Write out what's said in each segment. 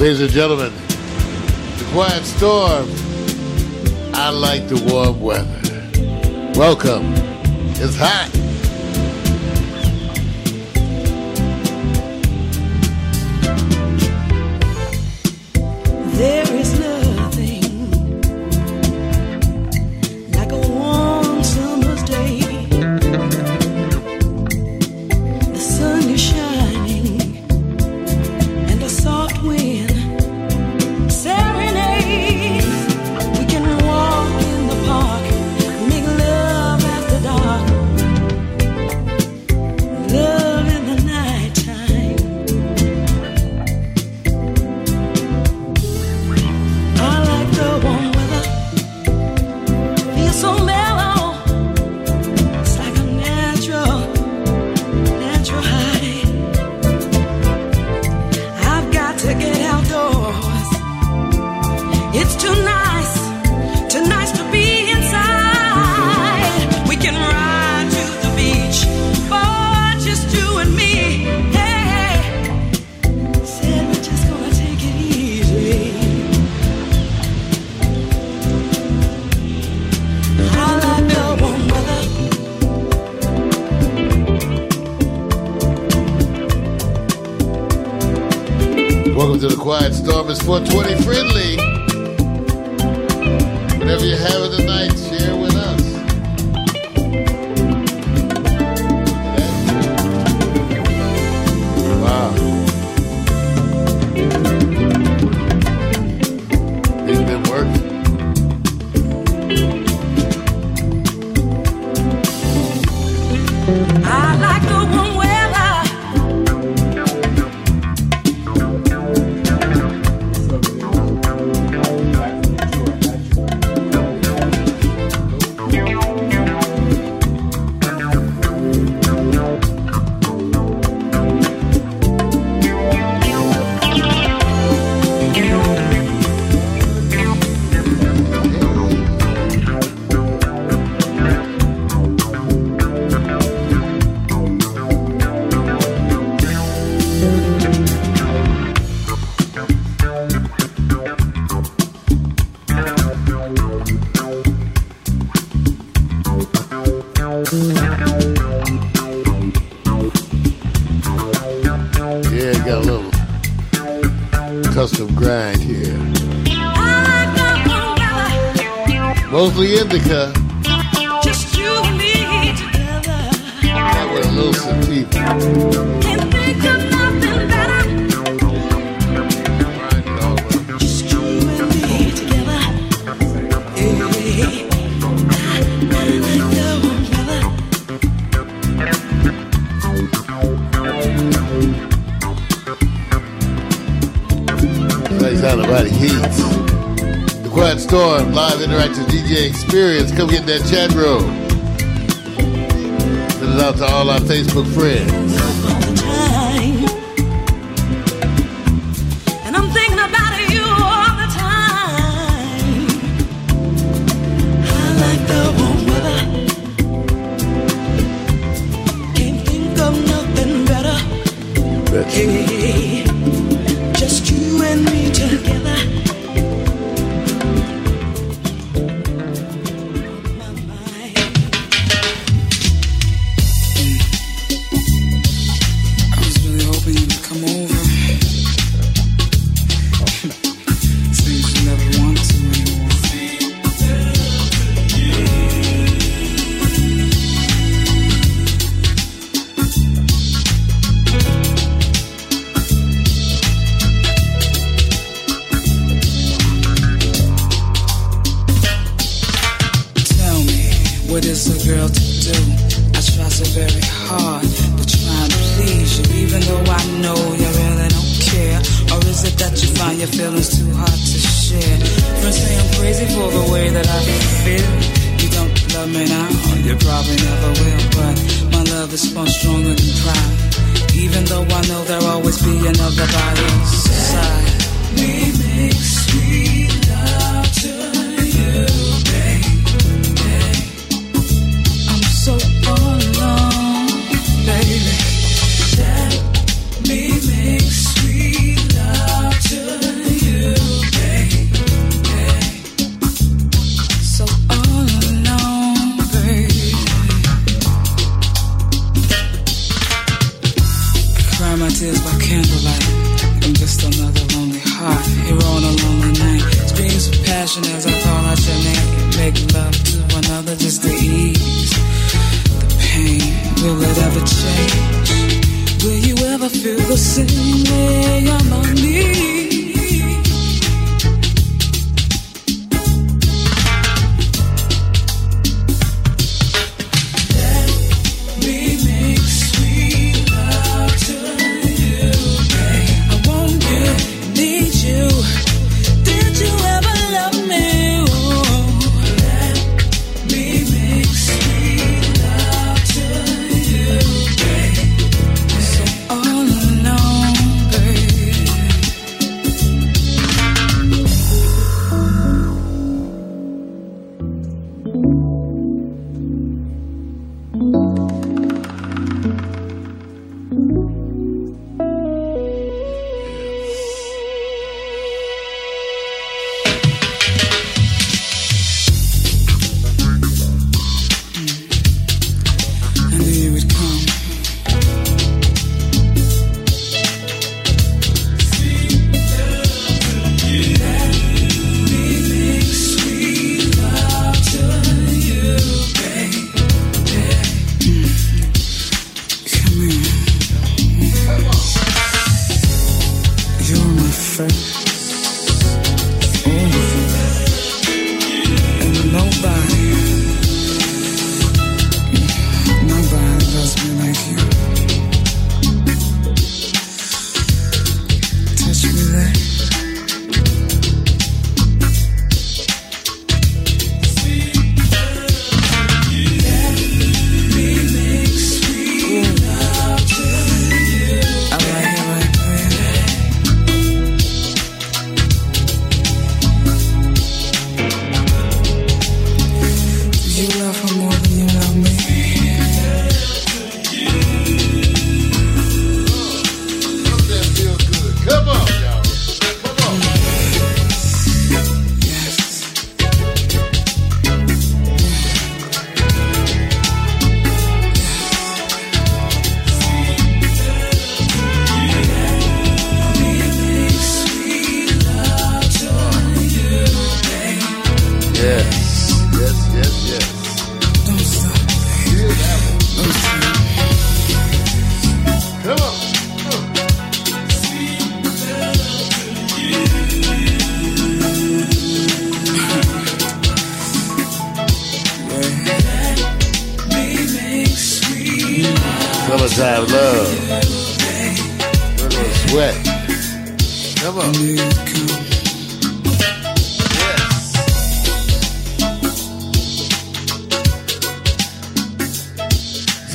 Ladies and gentlemen, the quiet storm. I like the warm weather. Welcome. It's hot.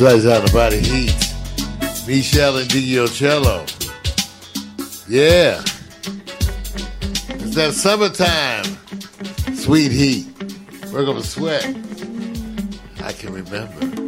Slice out the body heat. Michelle and Cello. Yeah. It's that summertime. Sweet heat. We're gonna sweat. I can remember.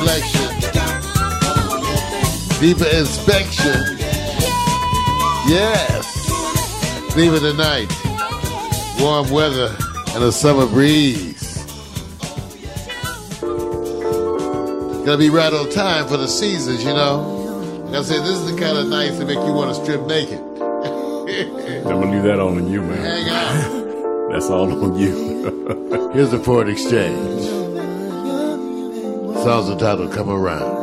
reflection. Deeper inspection. Yes. Leave it tonight. Warm weather and a summer breeze. Gonna be right on time for the seasons, you know. Like I said, this is the kind of nights that make you want to strip naked. I'm gonna leave that all on you, man. Hang on. That's all on you. Here's the port exchange. Songs entitled Come Around.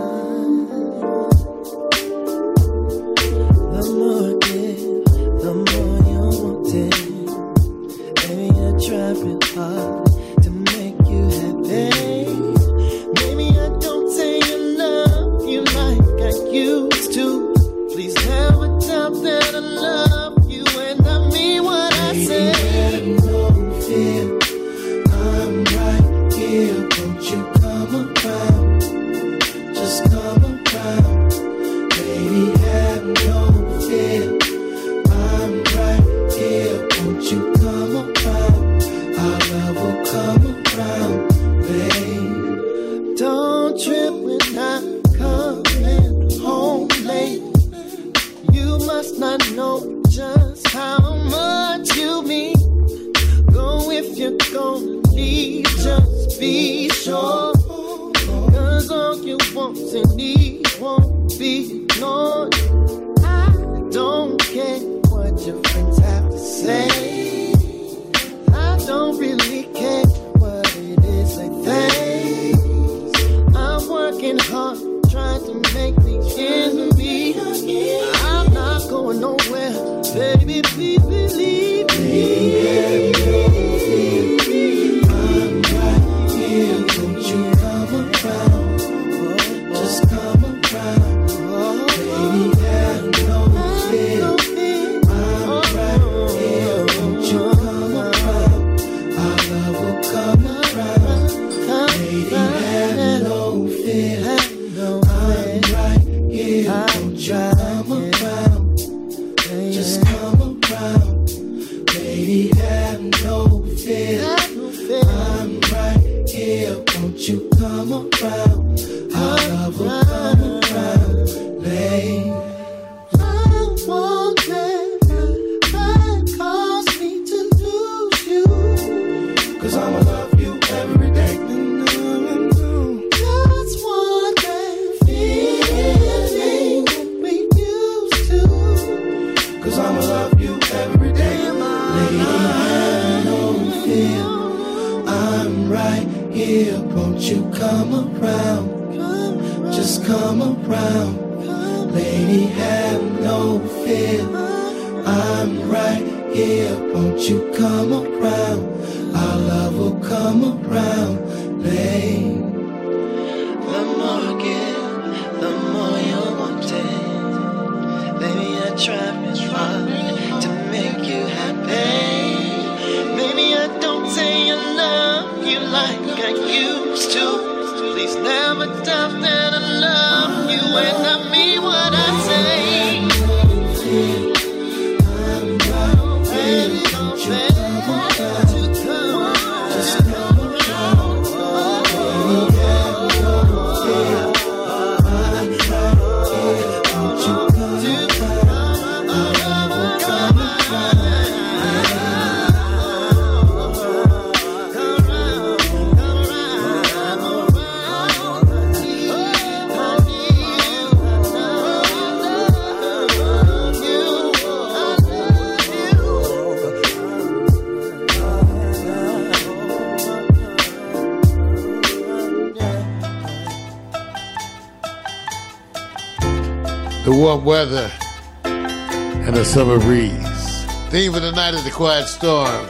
the Quiet Storm.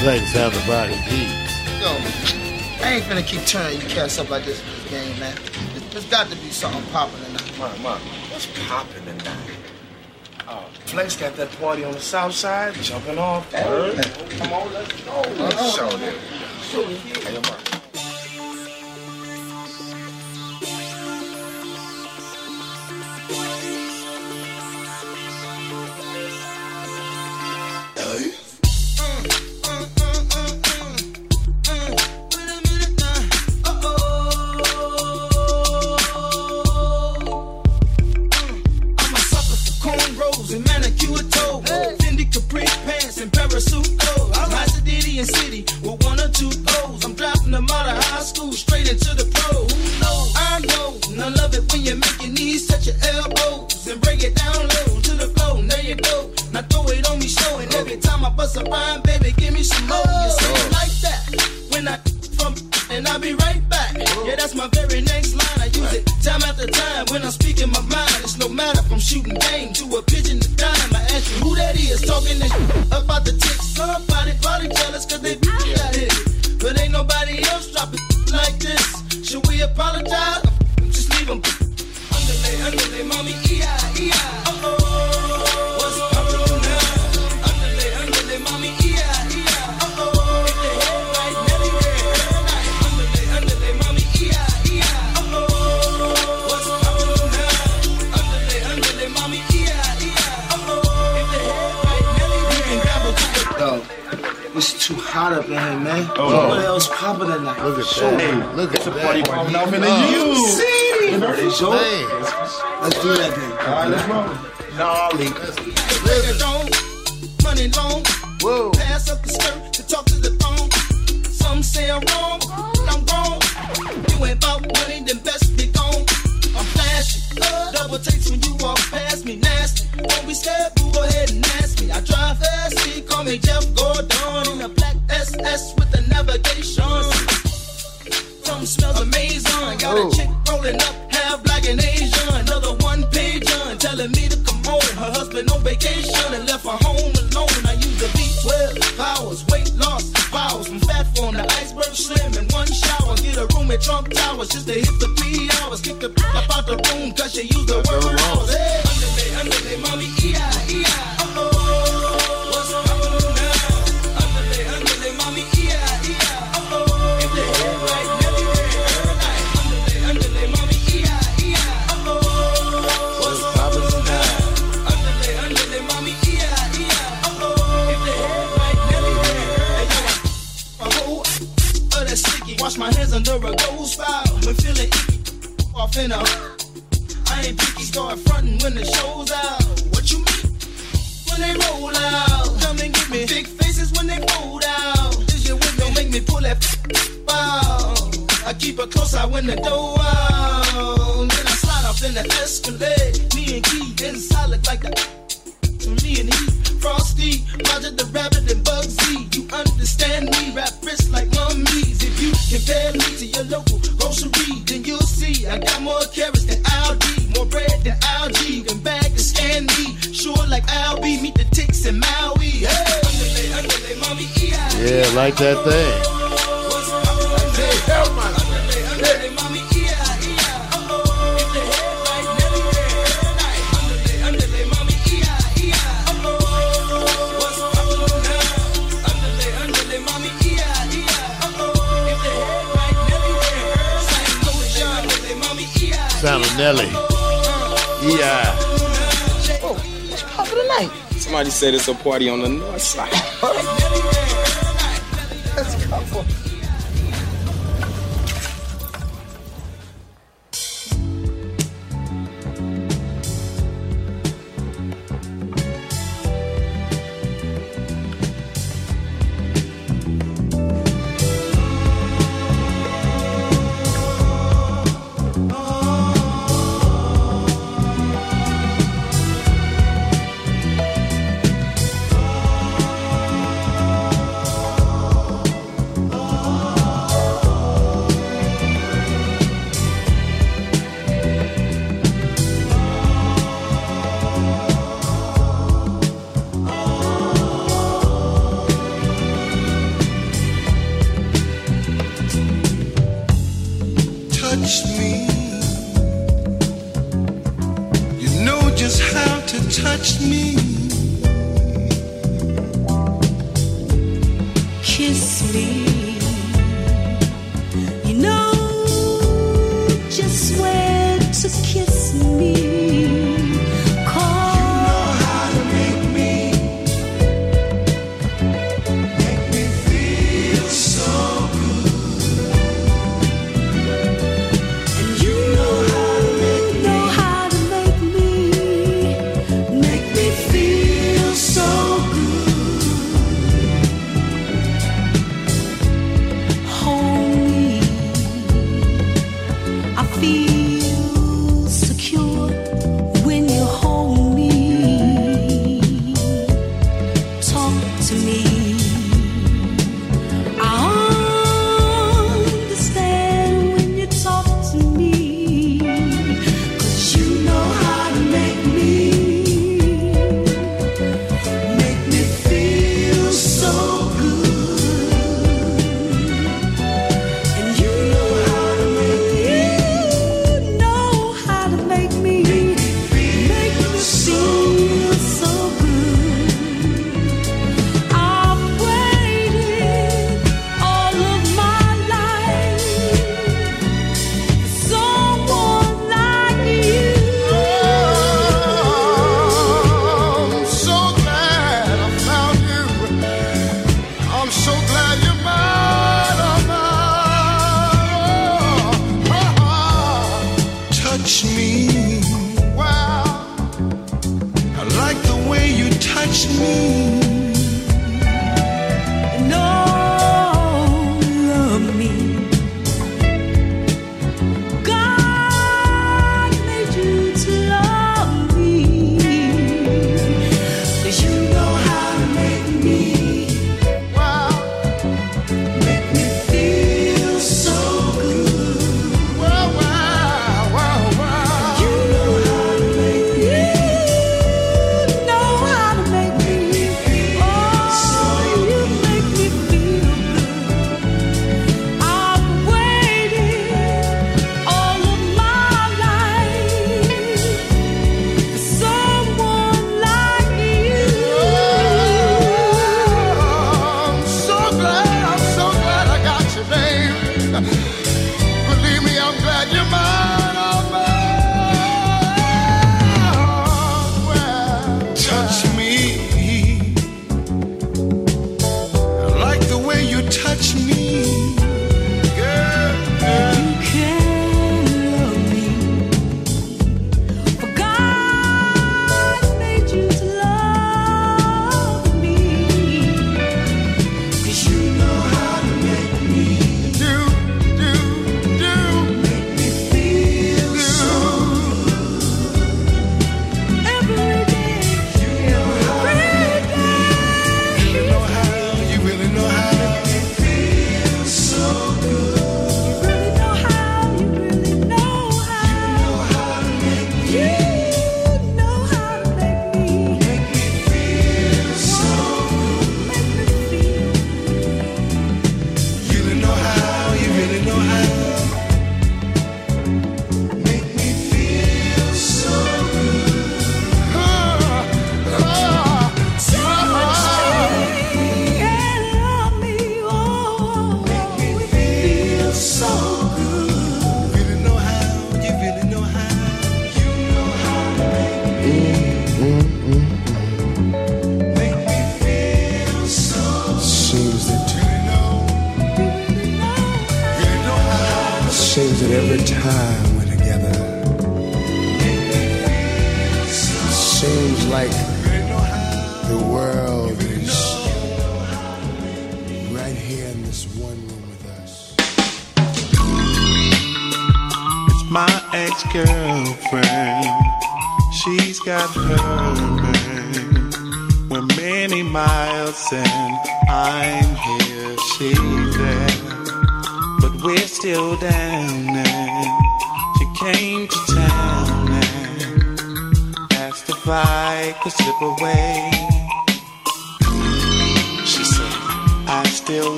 place how the body eats. Yo, I ain't gonna keep turning you cats up like this in this game, man. There's got to be something popping tonight. Mom, mom, what's popping tonight? Oh, Flex got that party on the south side, jumping off. Hey, come on, let's go. Let's show them. Hey. week. Nelly. Yeah. Oh, what's the tonight? Somebody said it's a party on the north side.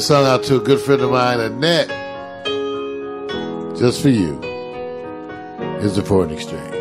This song out to a good friend of mine, Annette, just for you. is a foreign exchange.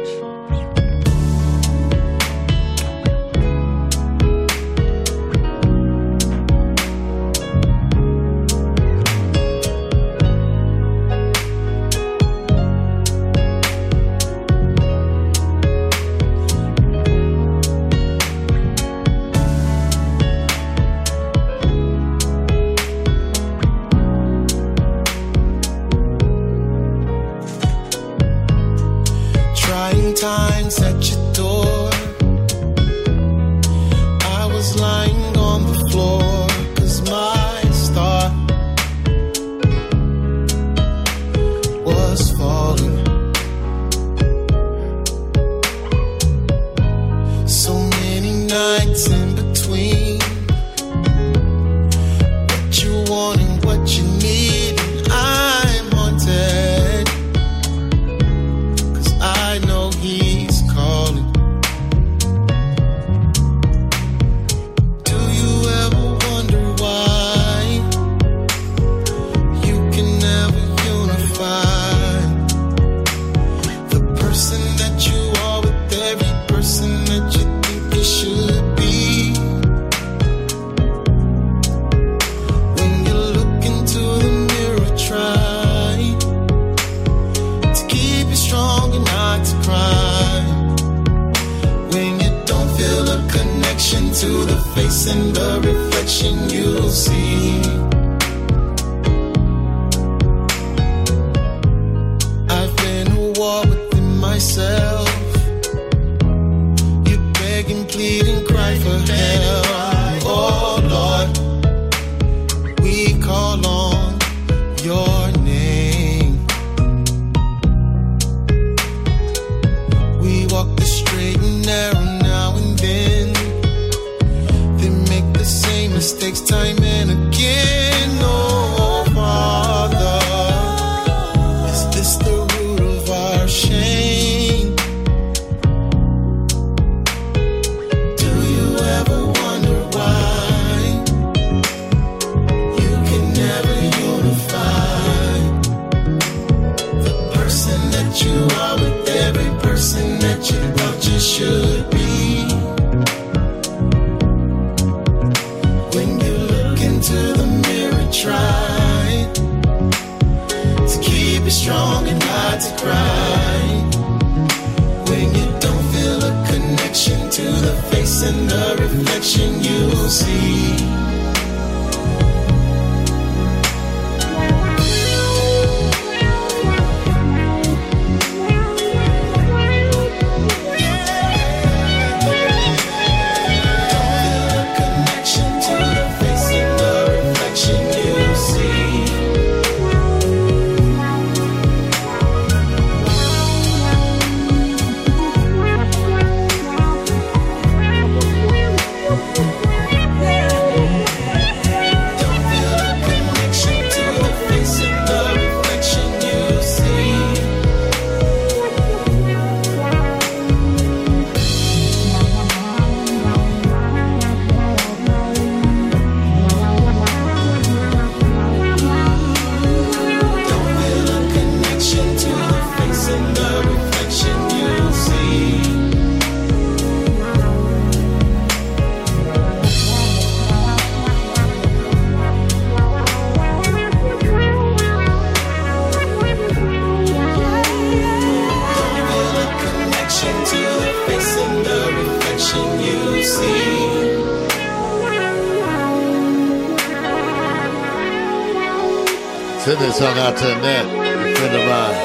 out to Annette, a friend of mine.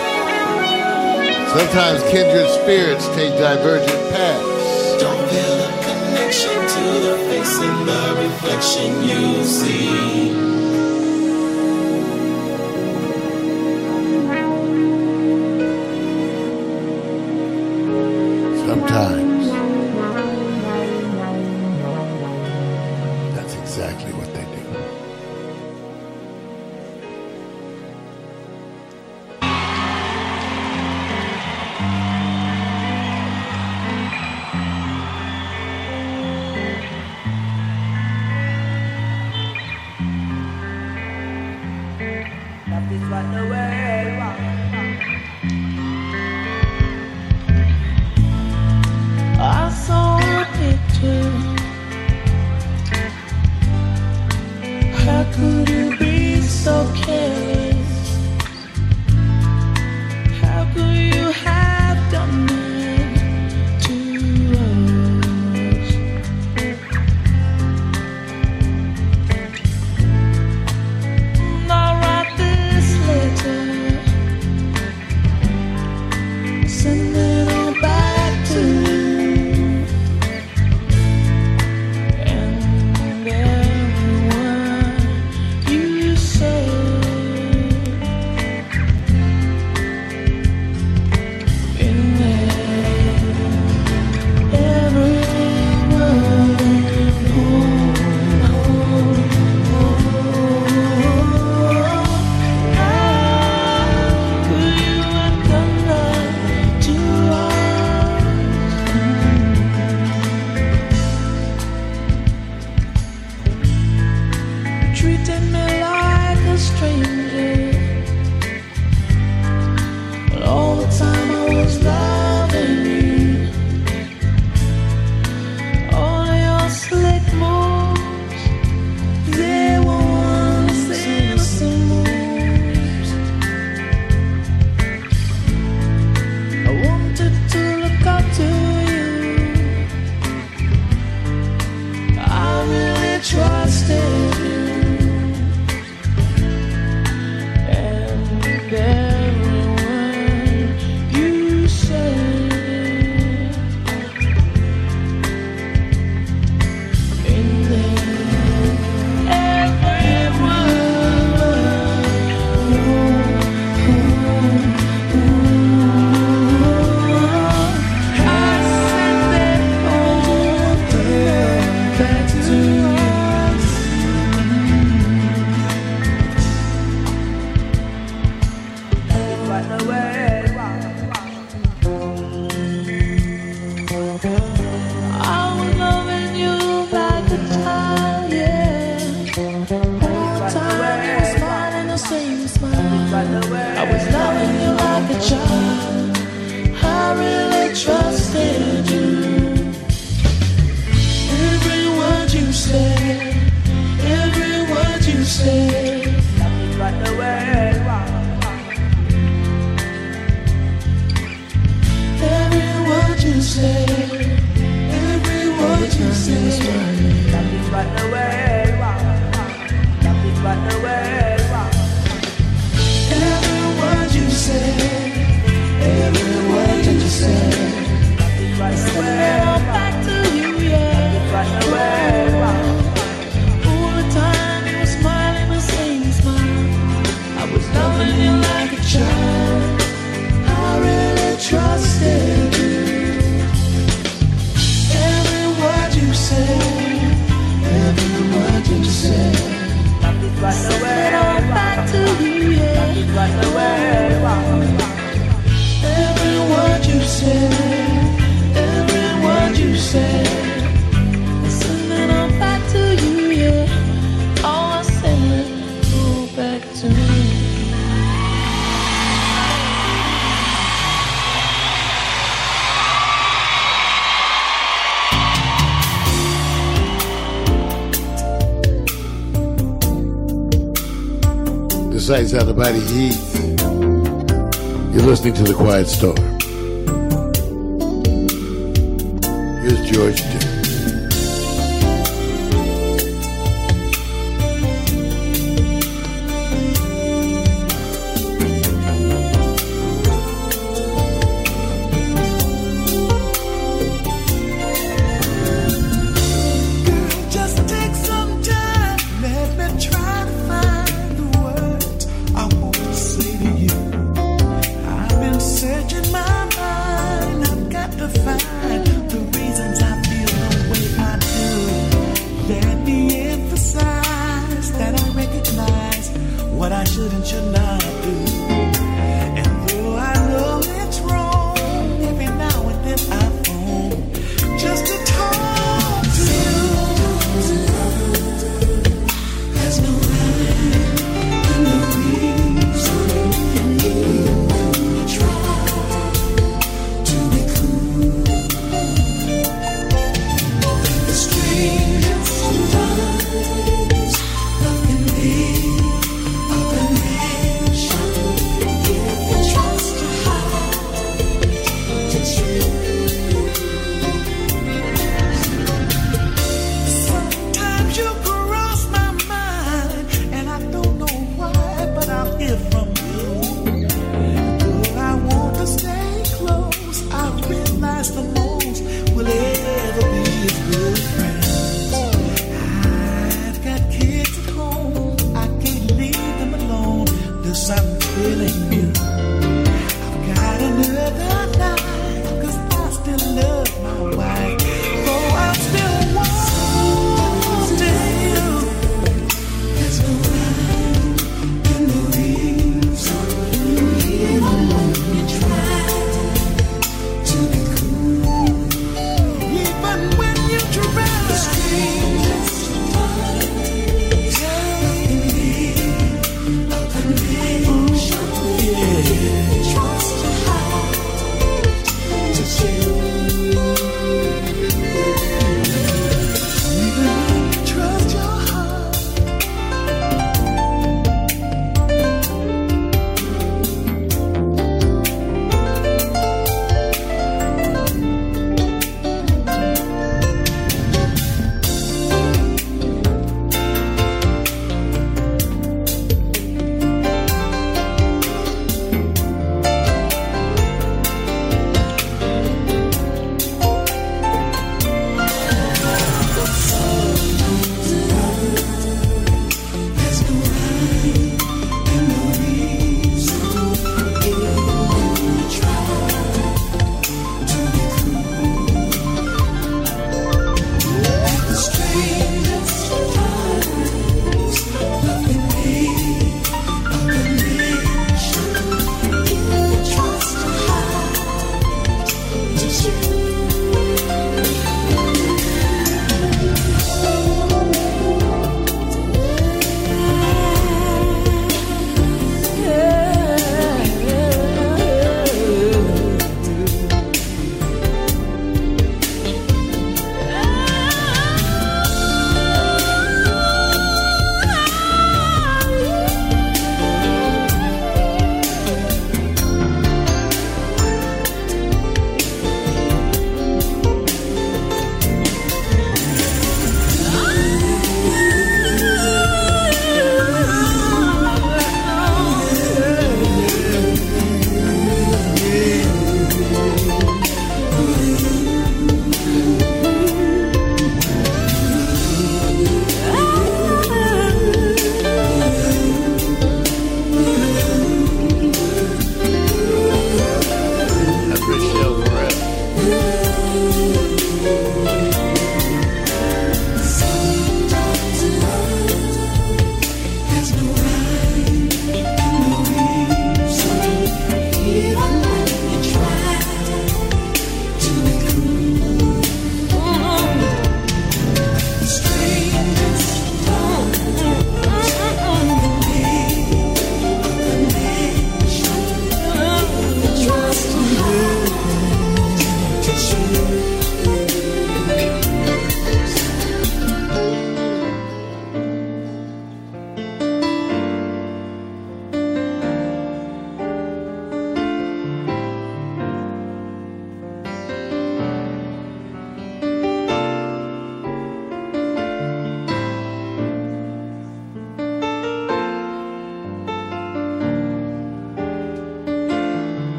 Sometimes kindred spirits take divergent paths. Don't feel a connection to the face in the reflection you see. Sometimes pass away. Out of Mighty Heath. You're listening to The Quiet Storm. Here's George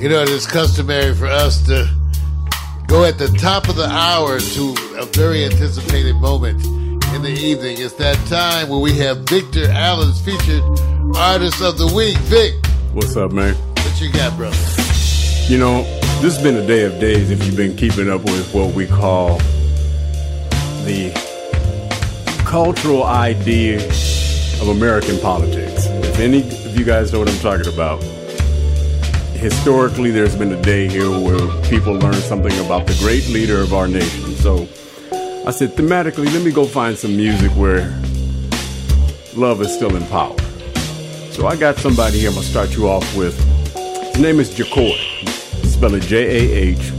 You know, it is customary for us to go at the top of the hour to a very anticipated moment in the evening. It's that time where we have Victor Allen's featured artist of the week. Vic, What's up, man? what you got, brother? You know, this has been a day of days if you've been keeping up with what we call the cultural idea of American politics. If any of you guys know what I'm talking about, historically there's been a day here where people learn something about the great leader of our nation. So I said, thematically, let me go find some music where love is still in power. So I got somebody here I'm gonna start you off with. His name is Jahkoy. Spell it J A H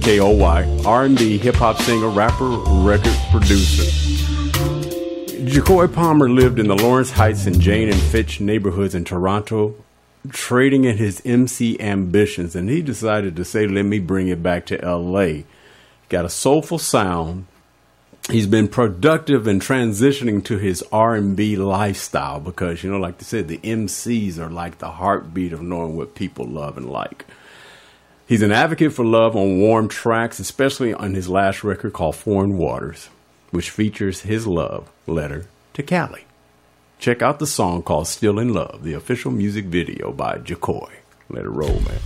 K O Y. R&B, hip hop singer, rapper, record producer. Jahkoy Palmer lived in the Lawrence Heights and Jane and Finch neighborhoods in Toronto, trading in his MC ambitions, and he decided to say, "Let me bring it back to L.A." Got a soulful sound. He's been productive in transitioning to his R&B lifestyle because, you know, like they said, the MCs are like the heartbeat of knowing what people love and like. He's an advocate for love on warm tracks, especially on his last record called Foreign Waters, which features his love letter to Cali. Check out the song called Still in Love, the official music video by Jahkoy. Let it roll, man.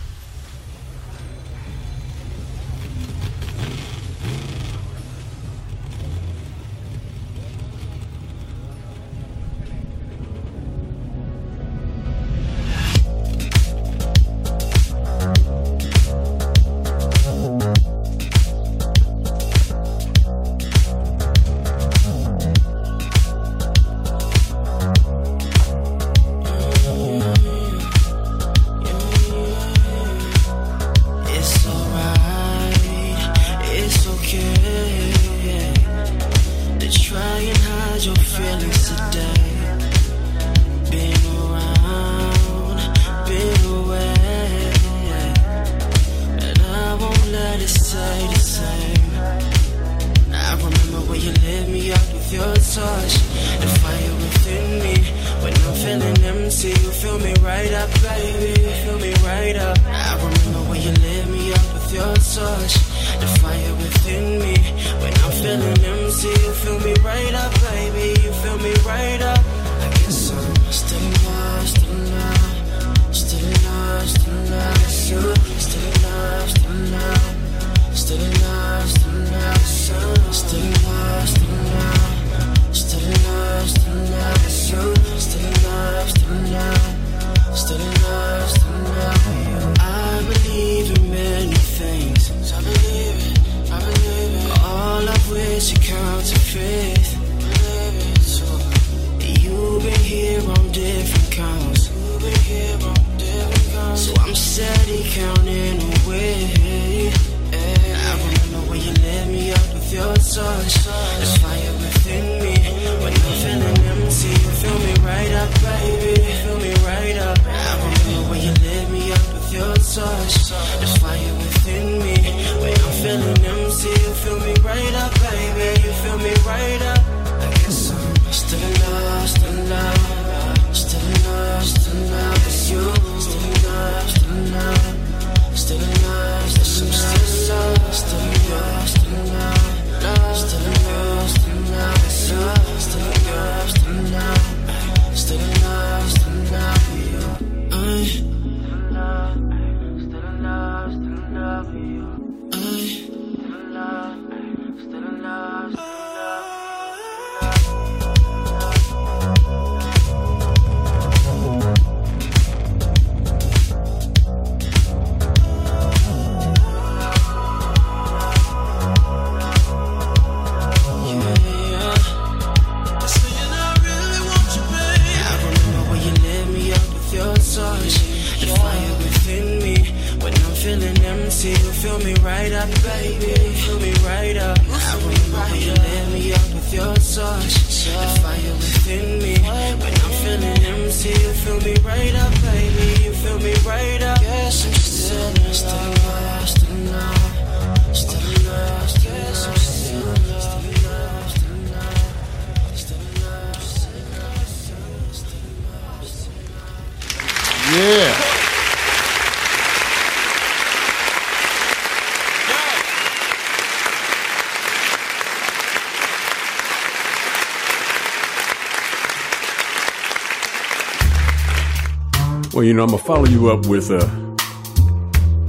you know, I'm gonna follow you up with a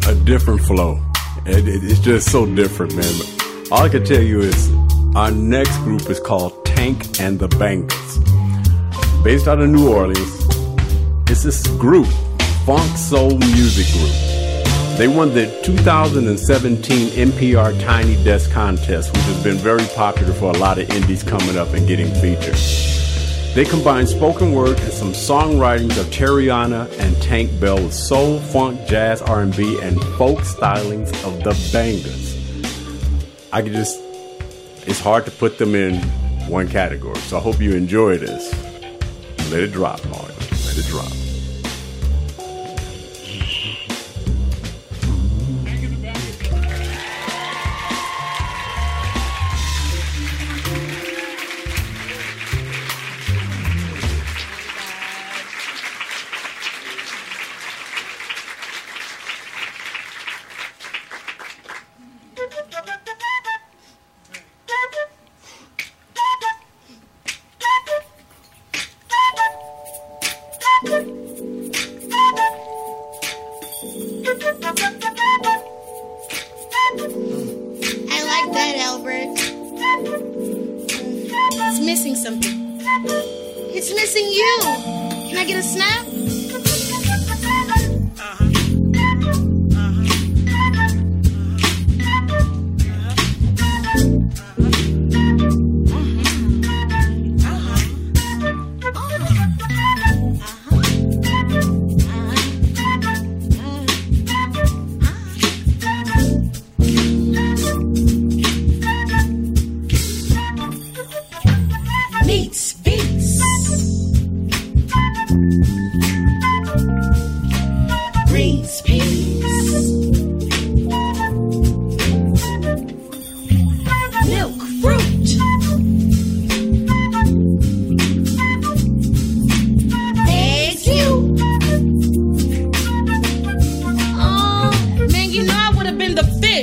a different flow. It, it, it's just so different, man. But all I can tell you is our next group is called Tank and the Bangas, based out of New Orleans. It's this group, funk soul music group. They won the 2017 NPR Tiny Desk Contest, which has been very popular for a lot of indies coming up and getting featured. They combine spoken word and some songwriting of Tarriona and Tank Ball with soul, funk, jazz, R&B, and folk stylings of the Bangas. I can just, it's hard to put them in one category. So I hope you enjoy this. Let it drop, Mark.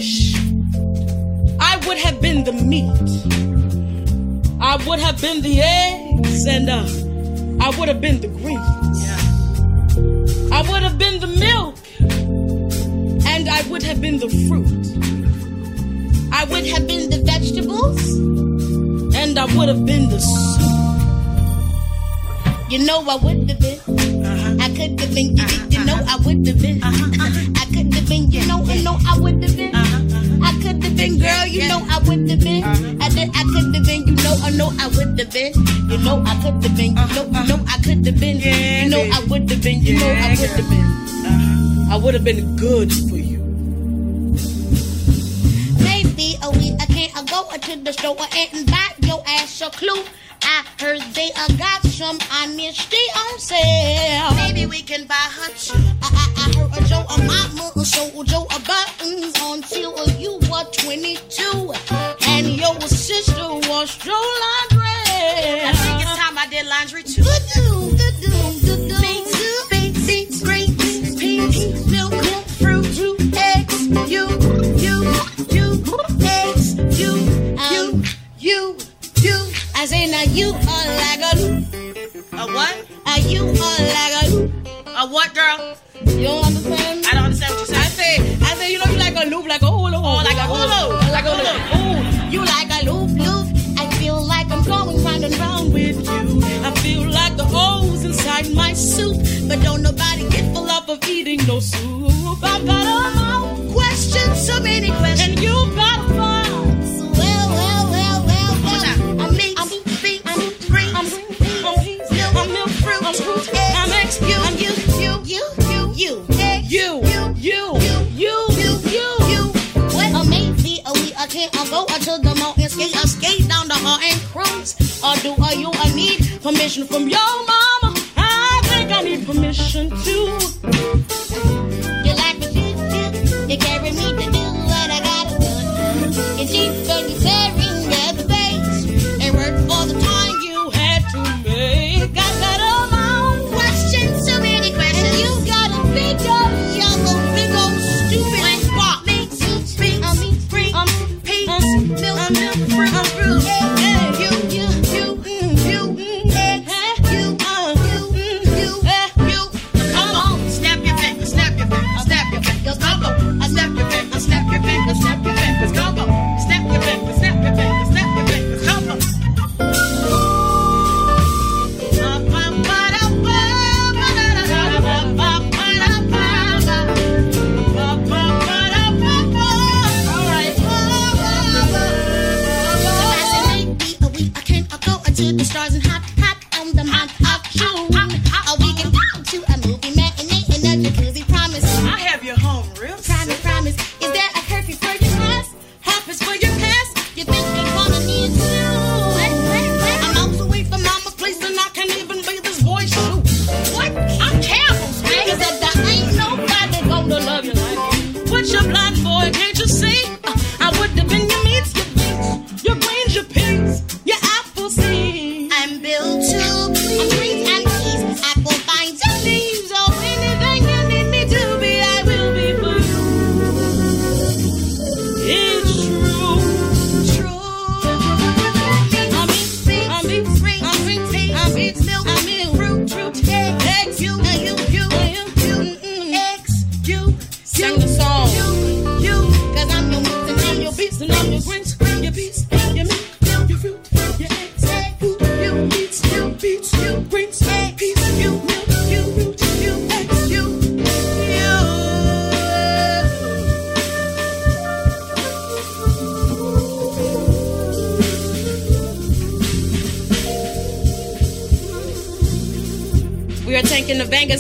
fish, I would have been the meat. I would have been the eggs, and uh, I would have been the greens. I would have been the milk, and I would have been the fruit. I would have been the vegetables, and I would have been the soup. You know, I would have been. I could have been. You, you know I would have been. Uh-huh. I could have been. You know, you know I would have been. Uh-huh. I could have been, girl. You know I would have been. Uh-huh. I did. I could have been. You know, I know I would have been. You know I could have been. You know, you know I could have been. You know I would have been. You know I would have been. I would have been good for you. Maybe a oh, week I can't I go to the store and buy your ass a clue. I heard they uh, got some honesty on sale. Maybe we can buy her too. I, I, I heard a Joe a mama sold Joe a buttons until you were 22. And your sister was Joe Laundry. I think it's time I did laundry too. You, you, you, eggs, you, you, you, you. I say now you are like a loop. A what? Are you are like a loop? A what, girl? You don't understand? I don't understand what you I said. say, I say, you know, you like a loop, like a hula, Oh, like a hula. like a hula. Ooh, you like a loop, loop. I feel like I'm going round and round with you. I feel like the holes inside my soup, But don't nobody get full up of eating no soup. I've got a mouth, questions, so many questions. and you've got a Or do I you I need Permission from your mama. I think I need permission too.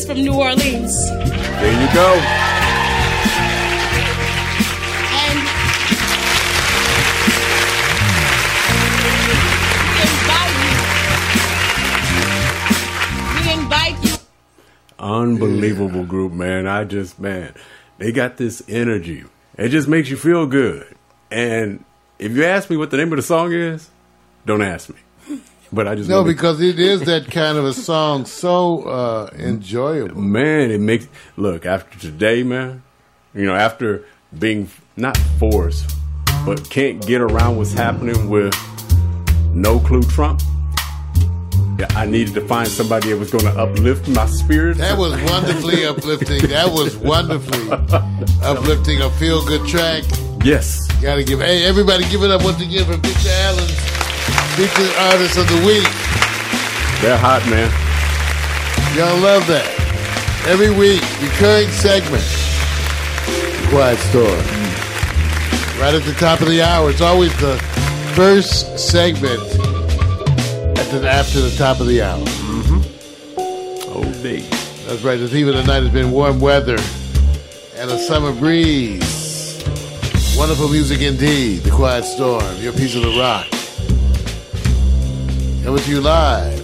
From New Orleans. There you go. And we invite you. We invite you. Unbelievable group, man. I just, man, they got this energy. It just makes you feel good. And if you ask me what the name of the song is, don't ask me. But I just No, because it is that kind of a song, so uh, enjoyable. man, it makes look after today, man. You know, after being not forced, but can't get around what's happening with No Clue Trump. Yeah, I needed to find somebody that was going to uplift my spirit. That was wonderfully uplifting. That was wonderfully uplifting. A feel good track. Yes. Got to give. Hey, everybody, give it up once again for Victor Allen, featured artist of the week. They're hot, man. Y'all love that. Every week, recurring segment. Quiet Storm. Right at the top of the hour. It's always the first segment at the, after the top of the hour. mhm Oh, day. That's right. This even tonight has been warm weather and a summer breeze. Wonderful music indeed. The Quiet Storm, your piece of the rock. Coming to you live.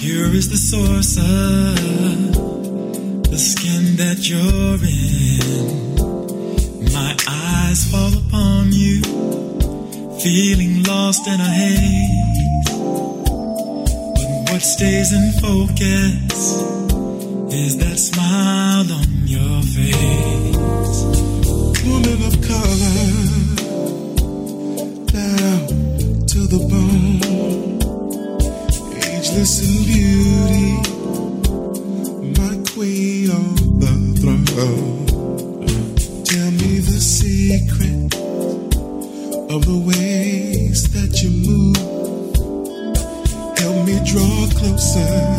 Pure is the source of the skin that you're in. My eyes fall upon you, feeling lost in a haze. But what stays in focus is that smile on your face. woman of color, my queen on the throne. Tell me the secret of the ways that you move. Help me draw closer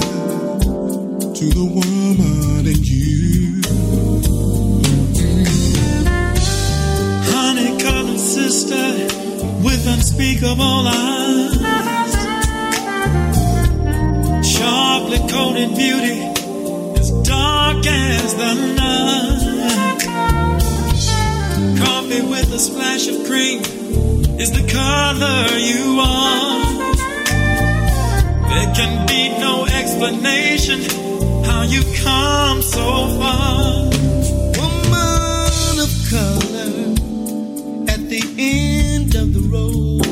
to the woman in you. honey colored sister with unspeakable eyes. Coated beauty as dark as the night. Coffee with a splash of cream is the color you are. There can be no explanation how you come so far. Woman of color, at the end of the road,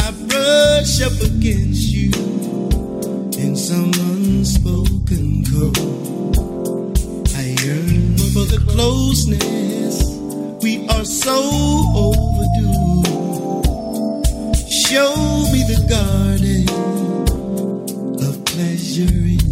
I brush up against some unspoken code. I yearn for the closeness we are so overdue. Show me the garden of pleasure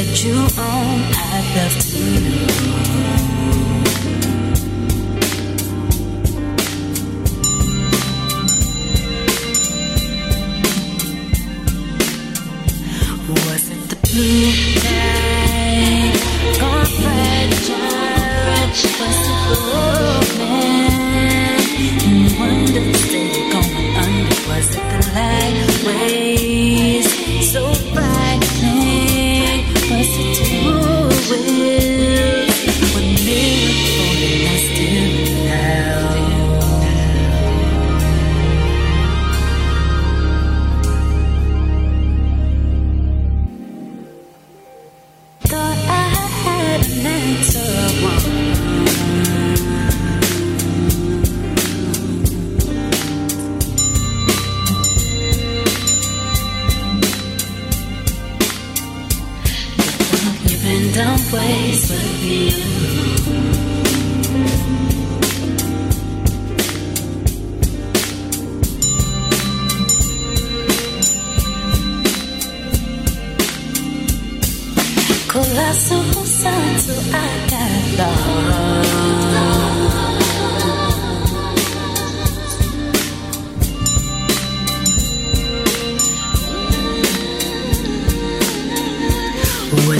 led you on. I'd love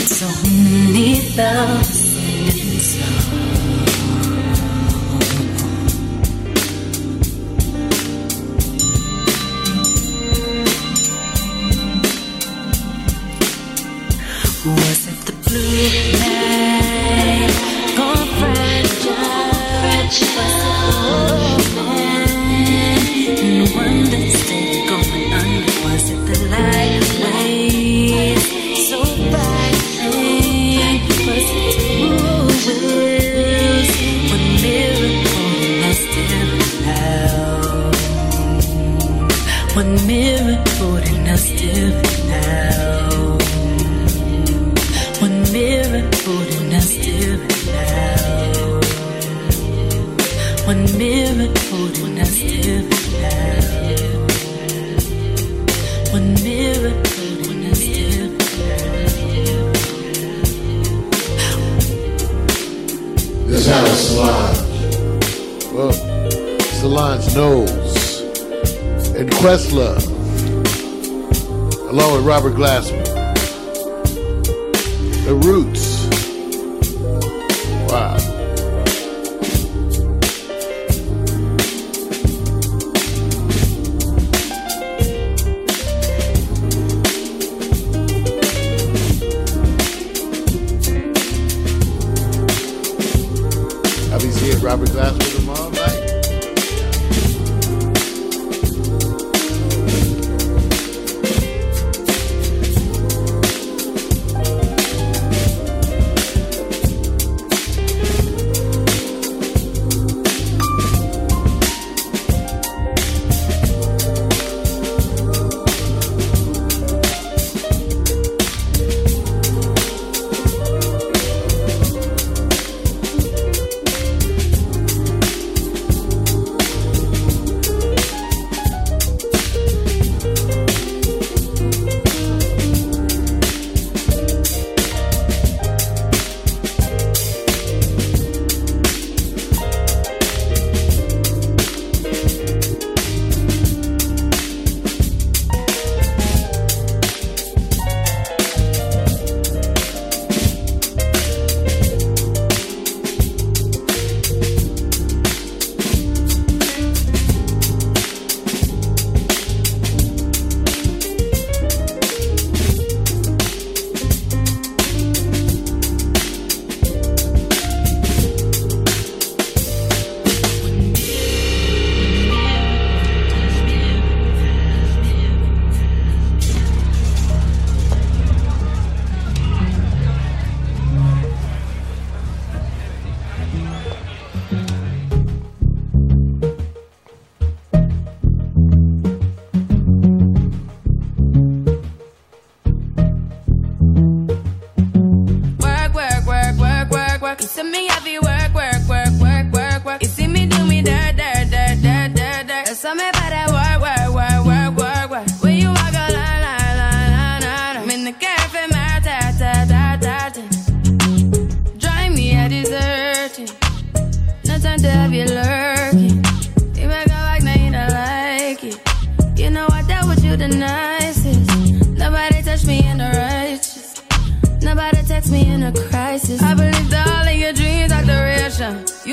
so many loves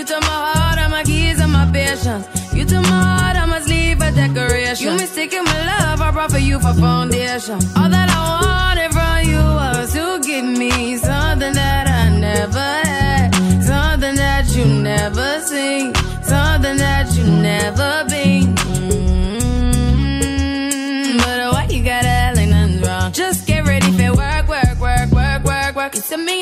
took my heart, all my keys, and my patience. You took my heart, I must leave a decoration. You mistaken my love, I brought for you for foundation. All that I wanted from you was to give me something that I never had, something that you never seen, something that you never been. Mm, But why you gotta act like nothing's wrong? Just get ready for work, work, work, work, work, work. You see me,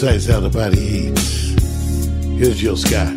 Decides how the body eats. Here's Jill Scott.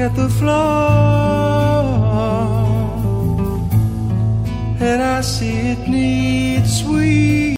at the floor and I see it needs sweet.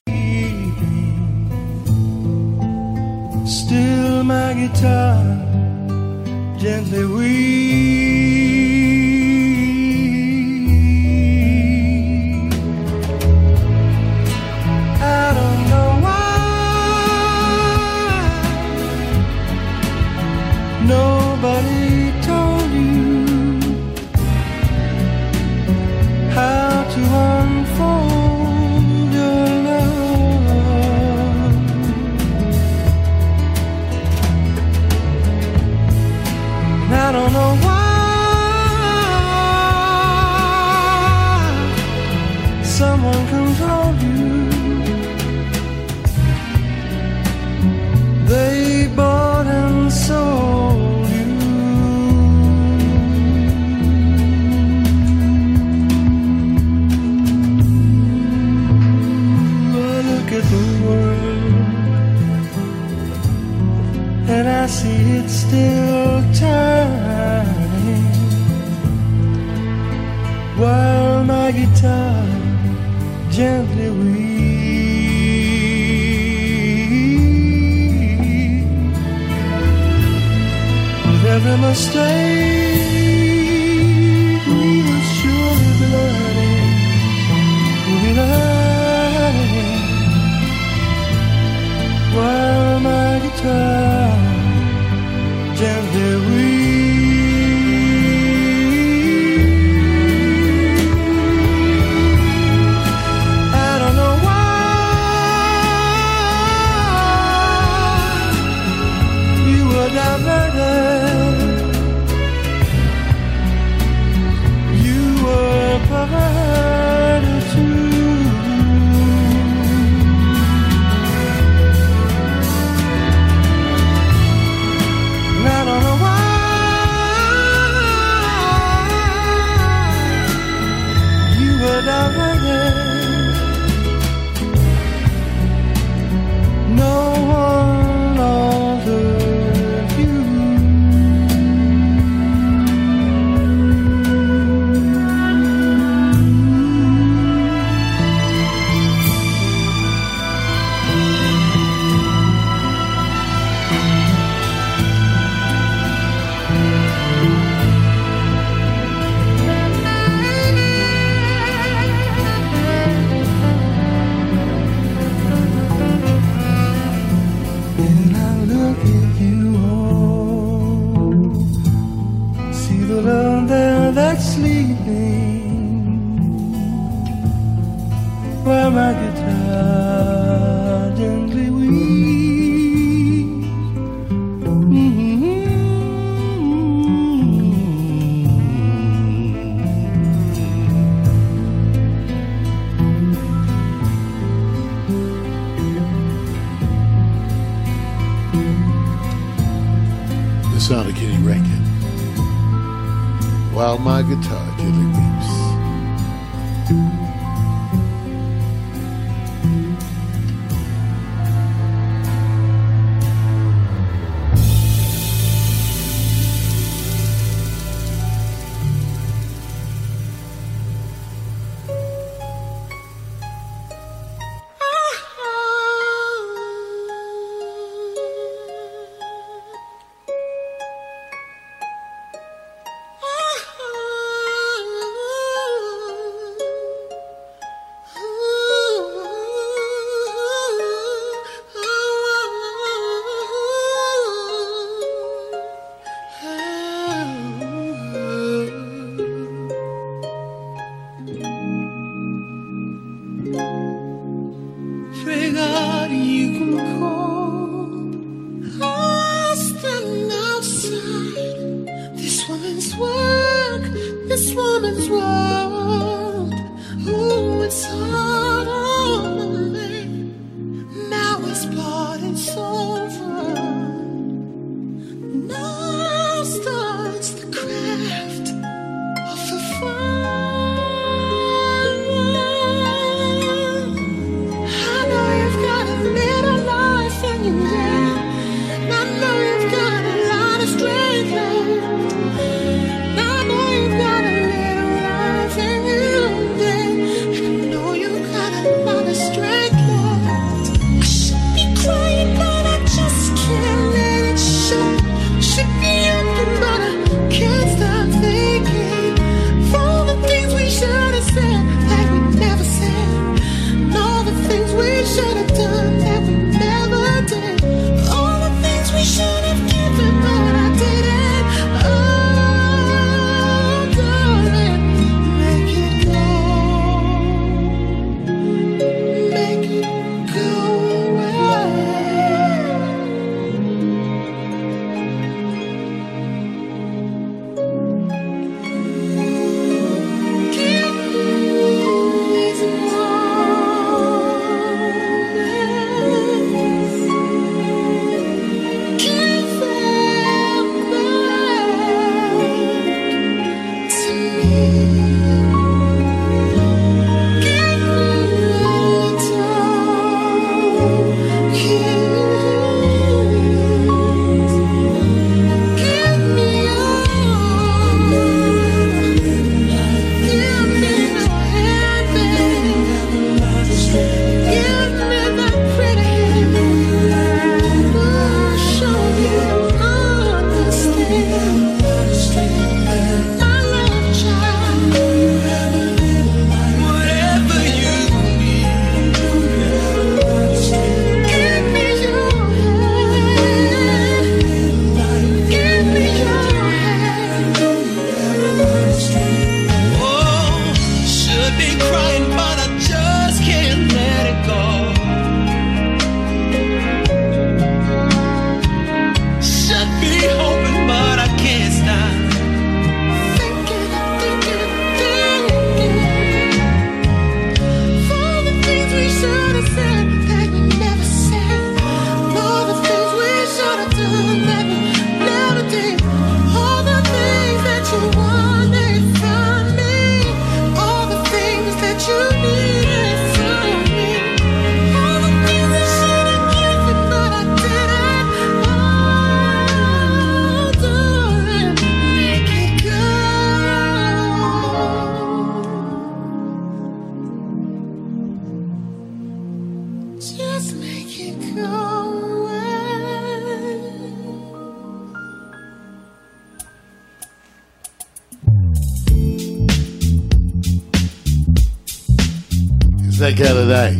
tell night.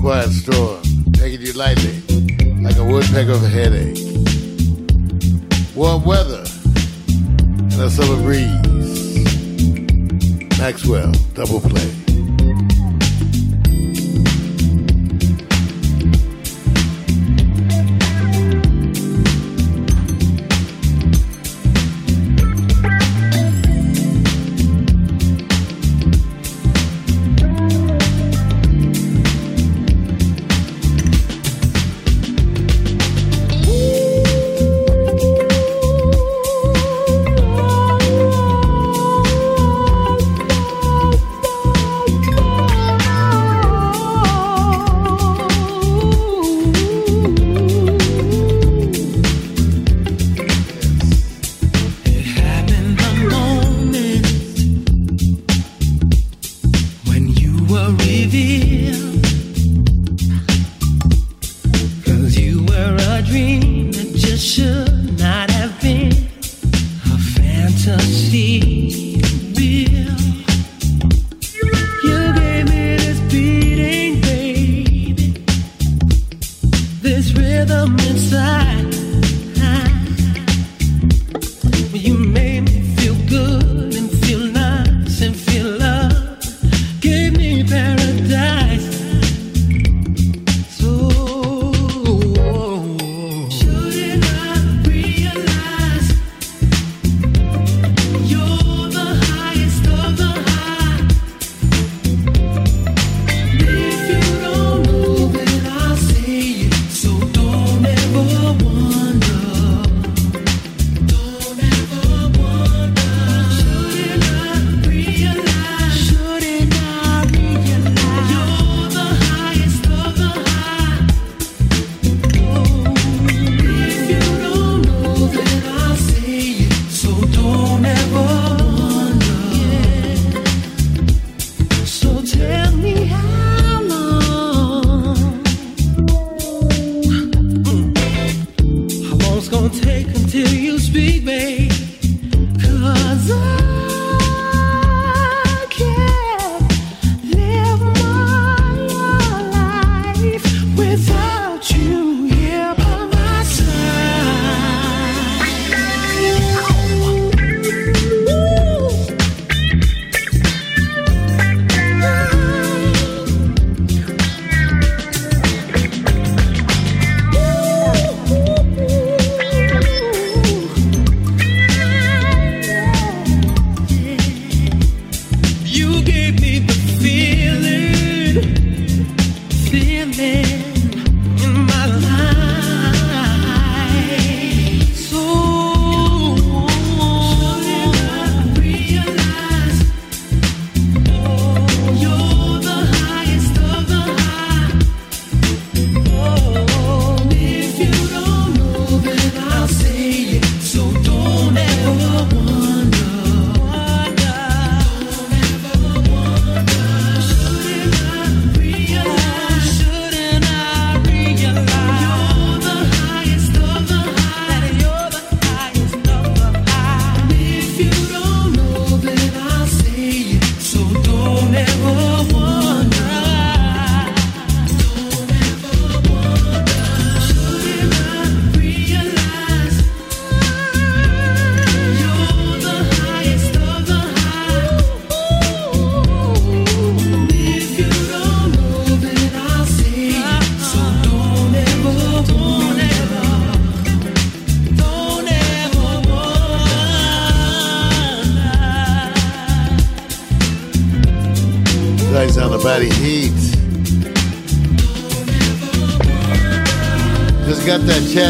Quiet storm, taking you lightly, like a woodpecker of a headache. Warm weather and a summer breeze. Maxwell, double play.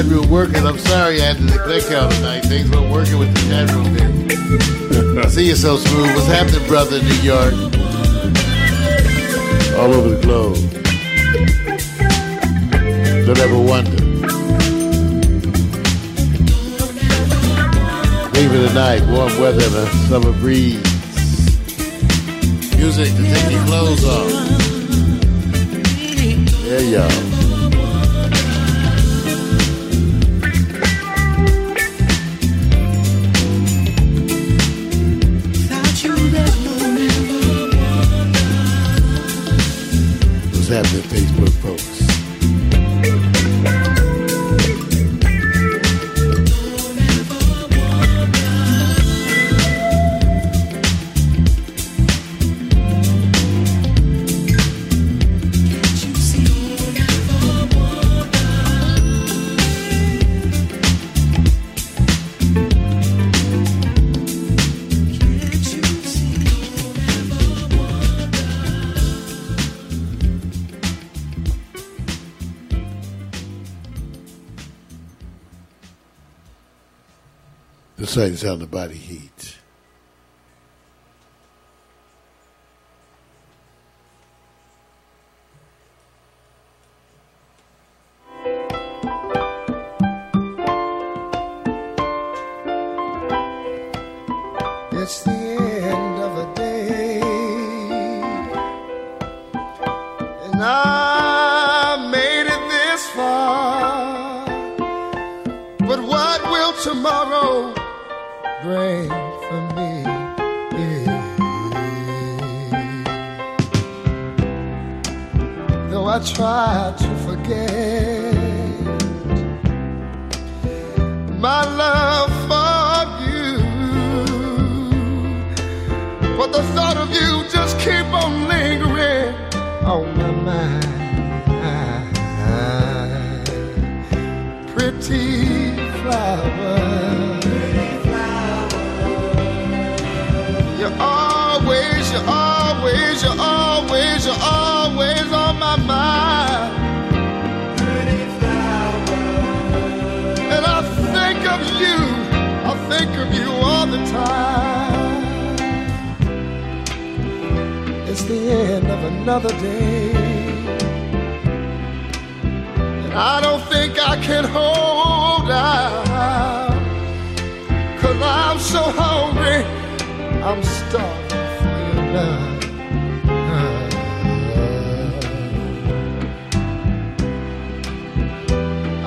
chat room working. I'm sorry I had to neglect y'all tonight. Things were working with the chat room there. See you so smooth. What's happening, brother, in New York? All over the globe. Don't ever wonder. Leaving tonight, warm weather and a summer breeze. Music to take your clothes off. Yeah, y'all. say it's of the body heat.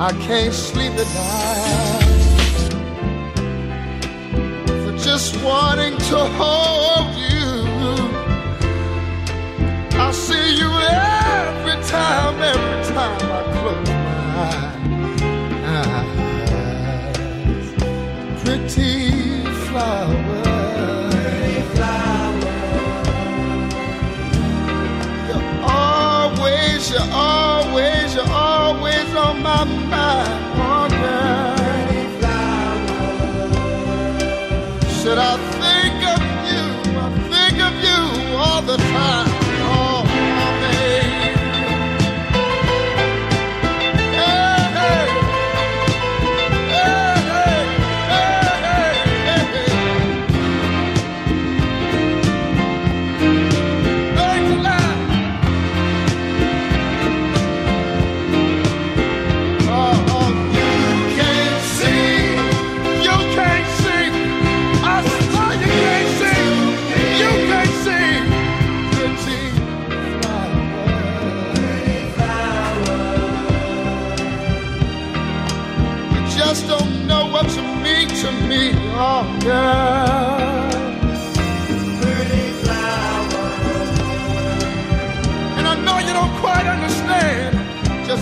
I can't sleep at night for just wanting to hold you. I see you every time, every time I close my eyes. Pretty flower. you're always, you're always on my mind.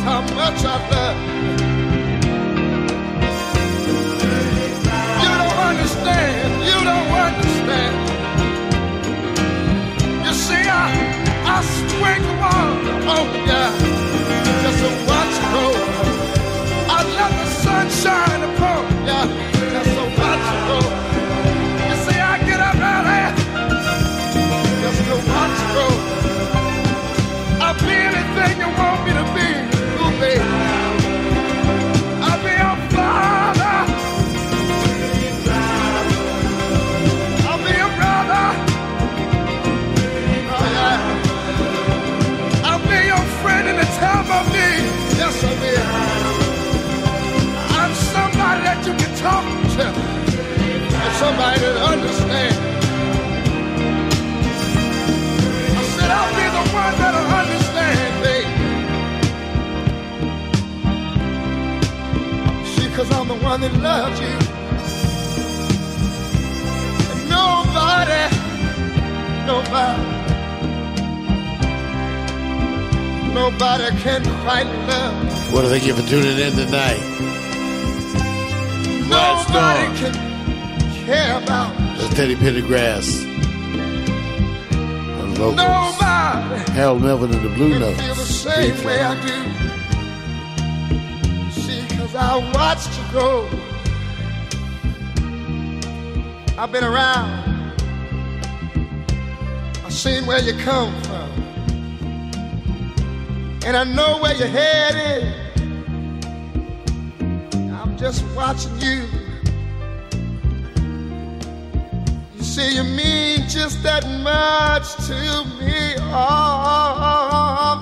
how much I love you. Don't understand. You don't understand. You see, I I swing one Oh yeah, just to watch it. I love the sunshine. I said, I'll be the one that'll understand, I'm the one that loves you. And nobody, nobody, nobody can love. What do they give for tuning in tonight? Teddy Pendergrass. On vocals. Nobody Harold Melvin and the Blue Notes. feel the same way I do. See, cause I watched you grow. I've been around. I've seen where you come from. And I know where you're headed. I'm just watching you. See, you mean just that much to me, oh.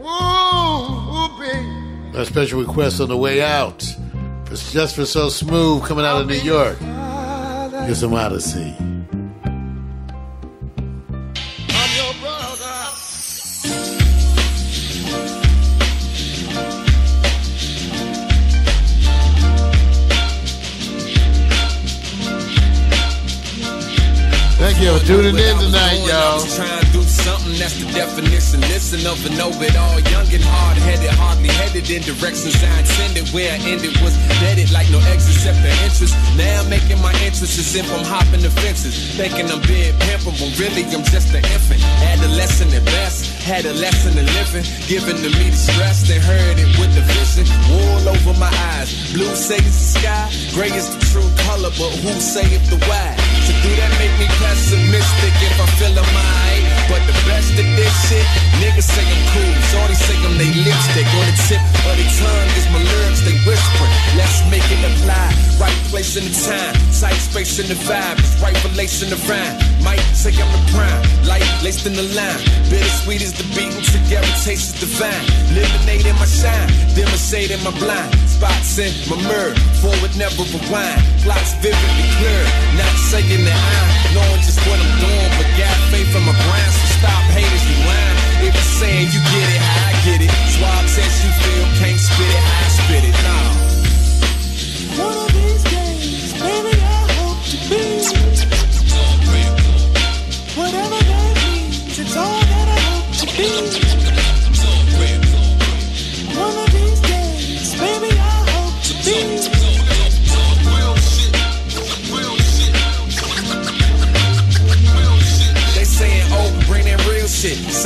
Ooh. A special request on the way out. It's just for so smooth coming out of New York. Get some Odyssey. Tuning in tonight, y'all. Trying to do something that's the definition. Listen of a know it all. Young and hard headed, hardly headed in directions I intended. Where I ended was deaded like no exit except the interest. Now I'm making my interest as if I'm hopping the fences. Thinking I'm being pimping, but really I'm just an infant. Adolescent at best. Had a lesson in living, given to me the stress, then heard it with the vision. Wool over my eyes. Blue say it's the sky, gray is the true color, but who say if the why? Do that make me pessimistic if I feel I'm alright? But the best of this shit, niggas say I'm cool. Shorty say I'm they lipstick. On the tip of their tongue is my lyrics they whispering. Let's make it apply. Right place in the time, tight space in the vibe. Right relation the rhyme. Might say I'm the prime, light laced in the line. Bittersweet is the beat together taste is divine. Lemonade in my shine, demonstrate in my blind. Spots in my mirror, forward never rewind. Plots vividly clear, not saying that I'm knowing just what I'm doing, but got faith in my grind. So stop haters, you whine. If you're saying you get it, I get it. Swab test you feel, can't spit it, I spit it. Nah.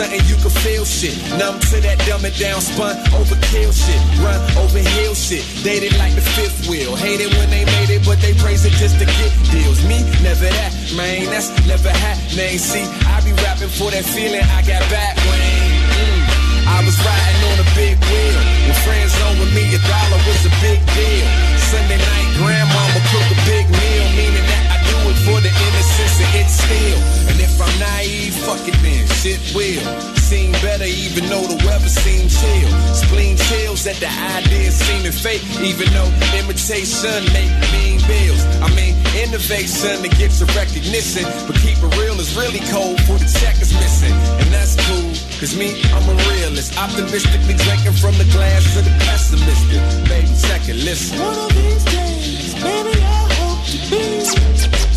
Something you can feel shit. Numb to that dumb it down, spun overkill shit. Run over hill shit. Dated like the fifth wheel. Hate it when they made it, but they praise it just to get deals. Me, never that, man. That's never happening. See, I be rapping for that feeling I got back when. Mm. I was riding on a big wheel. When friends on with me, a dollar was a big deal. Sunday night, grandmama cook a big meal, meaning that I for the innocence and it's still. And if I'm naive, fuck it then, shit will. Seem better even though the weather seems chill. Spleen chills at the idea seeming fake, even though imitation make mean bills. I mean, innovation to get your recognition, but keep it real is really cold for the check is missing. And that's cool, cause me, I'm a realist. Optimistically drinking from the glass to the pessimistic. Baby, check it, listen. One of these days, baby, I hope to be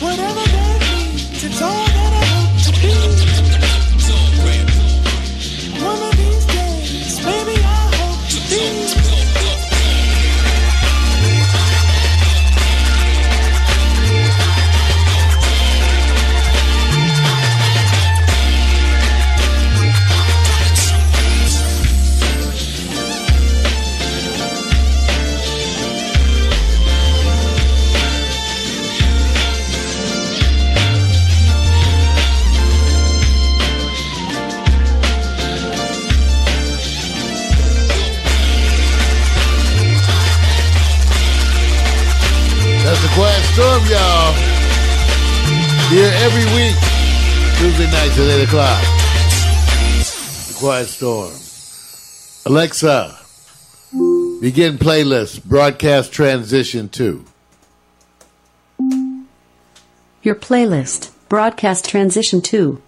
whatever that means. It's all that I hope to be. Quiet Storm, y'all. Here every week, Tuesday nights at 8 o'clock. The Quiet Storm. Alexa, begin playlist, broadcast transition 2. Your playlist, broadcast transition 2.